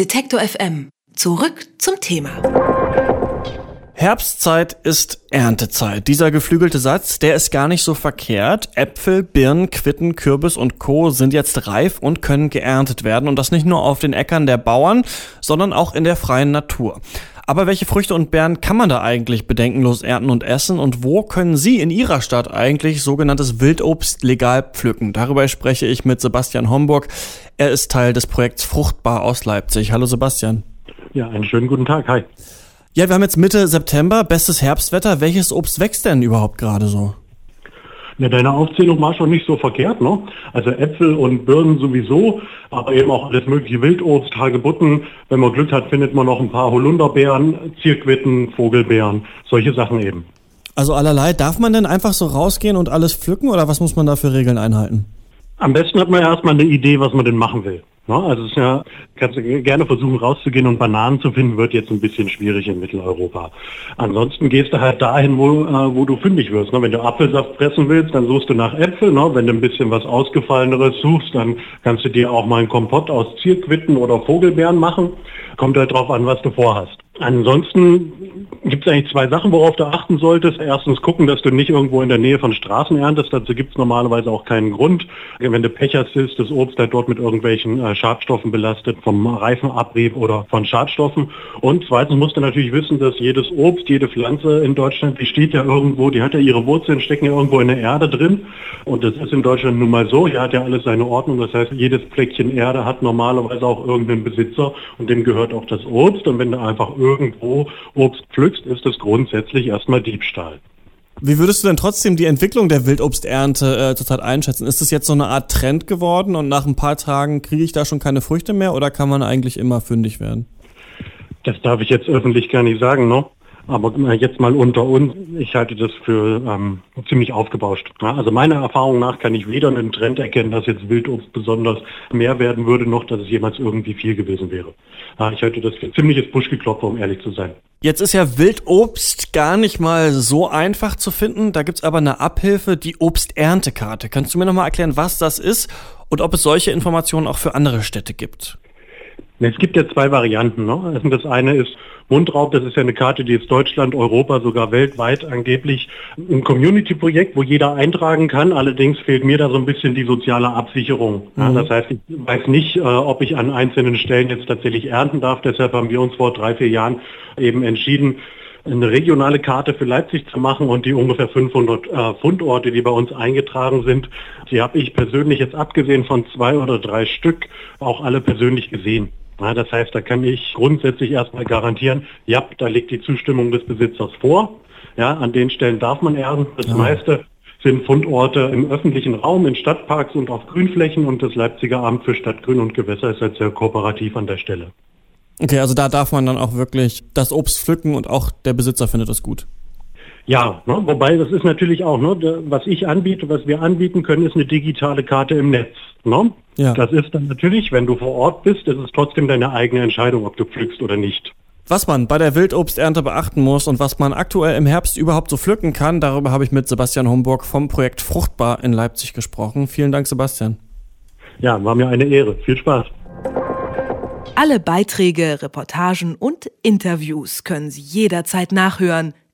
Detektor FM. Zurück zum Thema. Herbstzeit ist Erntezeit. Dieser geflügelte Satz, der ist gar nicht so verkehrt. Äpfel, Birnen, Quitten, Kürbis und Co. sind jetzt reif und können geerntet werden. Und das nicht nur auf den Äckern der Bauern, sondern auch in der freien Natur. Aber welche Früchte und Beeren kann man da eigentlich bedenkenlos ernten und essen? Und wo können Sie in Ihrer Stadt eigentlich sogenanntes Wildobst legal pflücken? Darüber spreche ich mit Sebastian Homburg. Er ist Teil des Projekts Fruchtbar aus Leipzig. Hallo Sebastian. Ja, einen schönen guten Tag. Hi. Ja, wir haben jetzt Mitte September, bestes Herbstwetter. Welches Obst wächst denn überhaupt gerade so? Ja, deine Aufzählung war schon nicht so verkehrt, ne? Also Äpfel und Birnen sowieso, aber eben auch alles mögliche Wildobst, Hagebutten. Wenn man Glück hat, findet man noch ein paar Holunderbeeren, Zierquitten, Vogelbeeren, solche Sachen eben. Also allerlei. Darf man denn einfach so rausgehen und alles pflücken oder was muss man da für Regeln einhalten? Am besten hat man erstmal eine Idee, was man denn machen will. Ne? Also es ist ja, kannst du gerne versuchen rauszugehen und Bananen zu finden, wird jetzt ein bisschen schwierig in Mitteleuropa. Ansonsten gehst du halt dahin, wo, äh, wo du fündig wirst. Ne? Wenn du Apfelsaft fressen willst, dann suchst du nach Äpfeln. Ne? Wenn du ein bisschen was Ausgefalleneres suchst, dann kannst du dir auch mal einen Kompott aus Zierquitten oder Vogelbeeren machen. Kommt halt drauf an, was du vorhast. Ansonsten gibt es eigentlich zwei Sachen, worauf du achten solltest. Erstens gucken, dass du nicht irgendwo in der Nähe von Straßen erntest. Dazu gibt es normalerweise auch keinen Grund. Wenn du Pech hast, ist das Obst halt dort mit irgendwelchen äh, Schadstoffen belastet, vom Reifenabrieb oder von Schadstoffen. Und zweitens musst du natürlich wissen, dass jedes Obst, jede Pflanze in Deutschland, die steht ja irgendwo, die hat ja ihre Wurzeln, stecken ja irgendwo in der Erde drin. Und das ist in Deutschland nun mal so. Hier hat ja alles seine Ordnung. Das heißt, jedes Fleckchen Erde hat normalerweise auch irgendeinen Besitzer und dem gehört auch das Obst. Und wenn du einfach irgendwo Obst pflückst, ist das grundsätzlich erstmal Diebstahl. Wie würdest du denn trotzdem die Entwicklung der Wildobsternte äh, zurzeit einschätzen? Ist das jetzt so eine Art Trend geworden und nach ein paar Tagen kriege ich da schon keine Früchte mehr oder kann man eigentlich immer fündig werden? Das darf ich jetzt öffentlich gar nicht sagen, ne? Aber jetzt mal unter uns, ich halte das für ähm, ziemlich aufgebauscht. Ja, also meiner Erfahrung nach kann ich weder einen Trend erkennen, dass jetzt Wildobst besonders mehr werden würde, noch dass es jemals irgendwie viel gewesen wäre. Ich halte das für ziemliches Buschgeklopfer, um ehrlich zu sein. Jetzt ist ja Wildobst gar nicht mal so einfach zu finden. Da gibt's aber eine Abhilfe, die Obsterntekarte. Kannst du mir nochmal erklären, was das ist und ob es solche Informationen auch für andere Städte gibt? Es gibt ja zwei Varianten. Ne? Also das eine ist Mundraub, das ist ja eine Karte, die jetzt Deutschland, Europa, sogar weltweit angeblich ein Community-Projekt, wo jeder eintragen kann. Allerdings fehlt mir da so ein bisschen die soziale Absicherung. Mhm. Ja, das heißt, ich weiß nicht, äh, ob ich an einzelnen Stellen jetzt tatsächlich ernten darf. Deshalb haben wir uns vor drei, vier Jahren eben entschieden, eine regionale Karte für Leipzig zu machen und die ungefähr 500 äh, Fundorte, die bei uns eingetragen sind, die habe ich persönlich jetzt abgesehen von zwei oder drei Stück auch alle persönlich gesehen. Ja, das heißt, da kann ich grundsätzlich erstmal garantieren, ja, da liegt die Zustimmung des Besitzers vor. Ja, an den Stellen darf man ernten. Das ja. meiste sind Fundorte im öffentlichen Raum, in Stadtparks und auf Grünflächen und das Leipziger Amt für Stadtgrün und Gewässer ist halt sehr kooperativ an der Stelle. Okay, also da darf man dann auch wirklich das Obst pflücken und auch der Besitzer findet das gut. Ja, ne, wobei das ist natürlich auch, ne, was ich anbiete, was wir anbieten können, ist eine digitale Karte im Netz. Ne? Ja. Das ist dann natürlich, wenn du vor Ort bist, ist es trotzdem deine eigene Entscheidung, ob du pflückst oder nicht. Was man bei der Wildobsternte beachten muss und was man aktuell im Herbst überhaupt so pflücken kann, darüber habe ich mit Sebastian Homburg vom Projekt Fruchtbar in Leipzig gesprochen. Vielen Dank, Sebastian. Ja, war mir eine Ehre. Viel Spaß. Alle Beiträge, Reportagen und Interviews können Sie jederzeit nachhören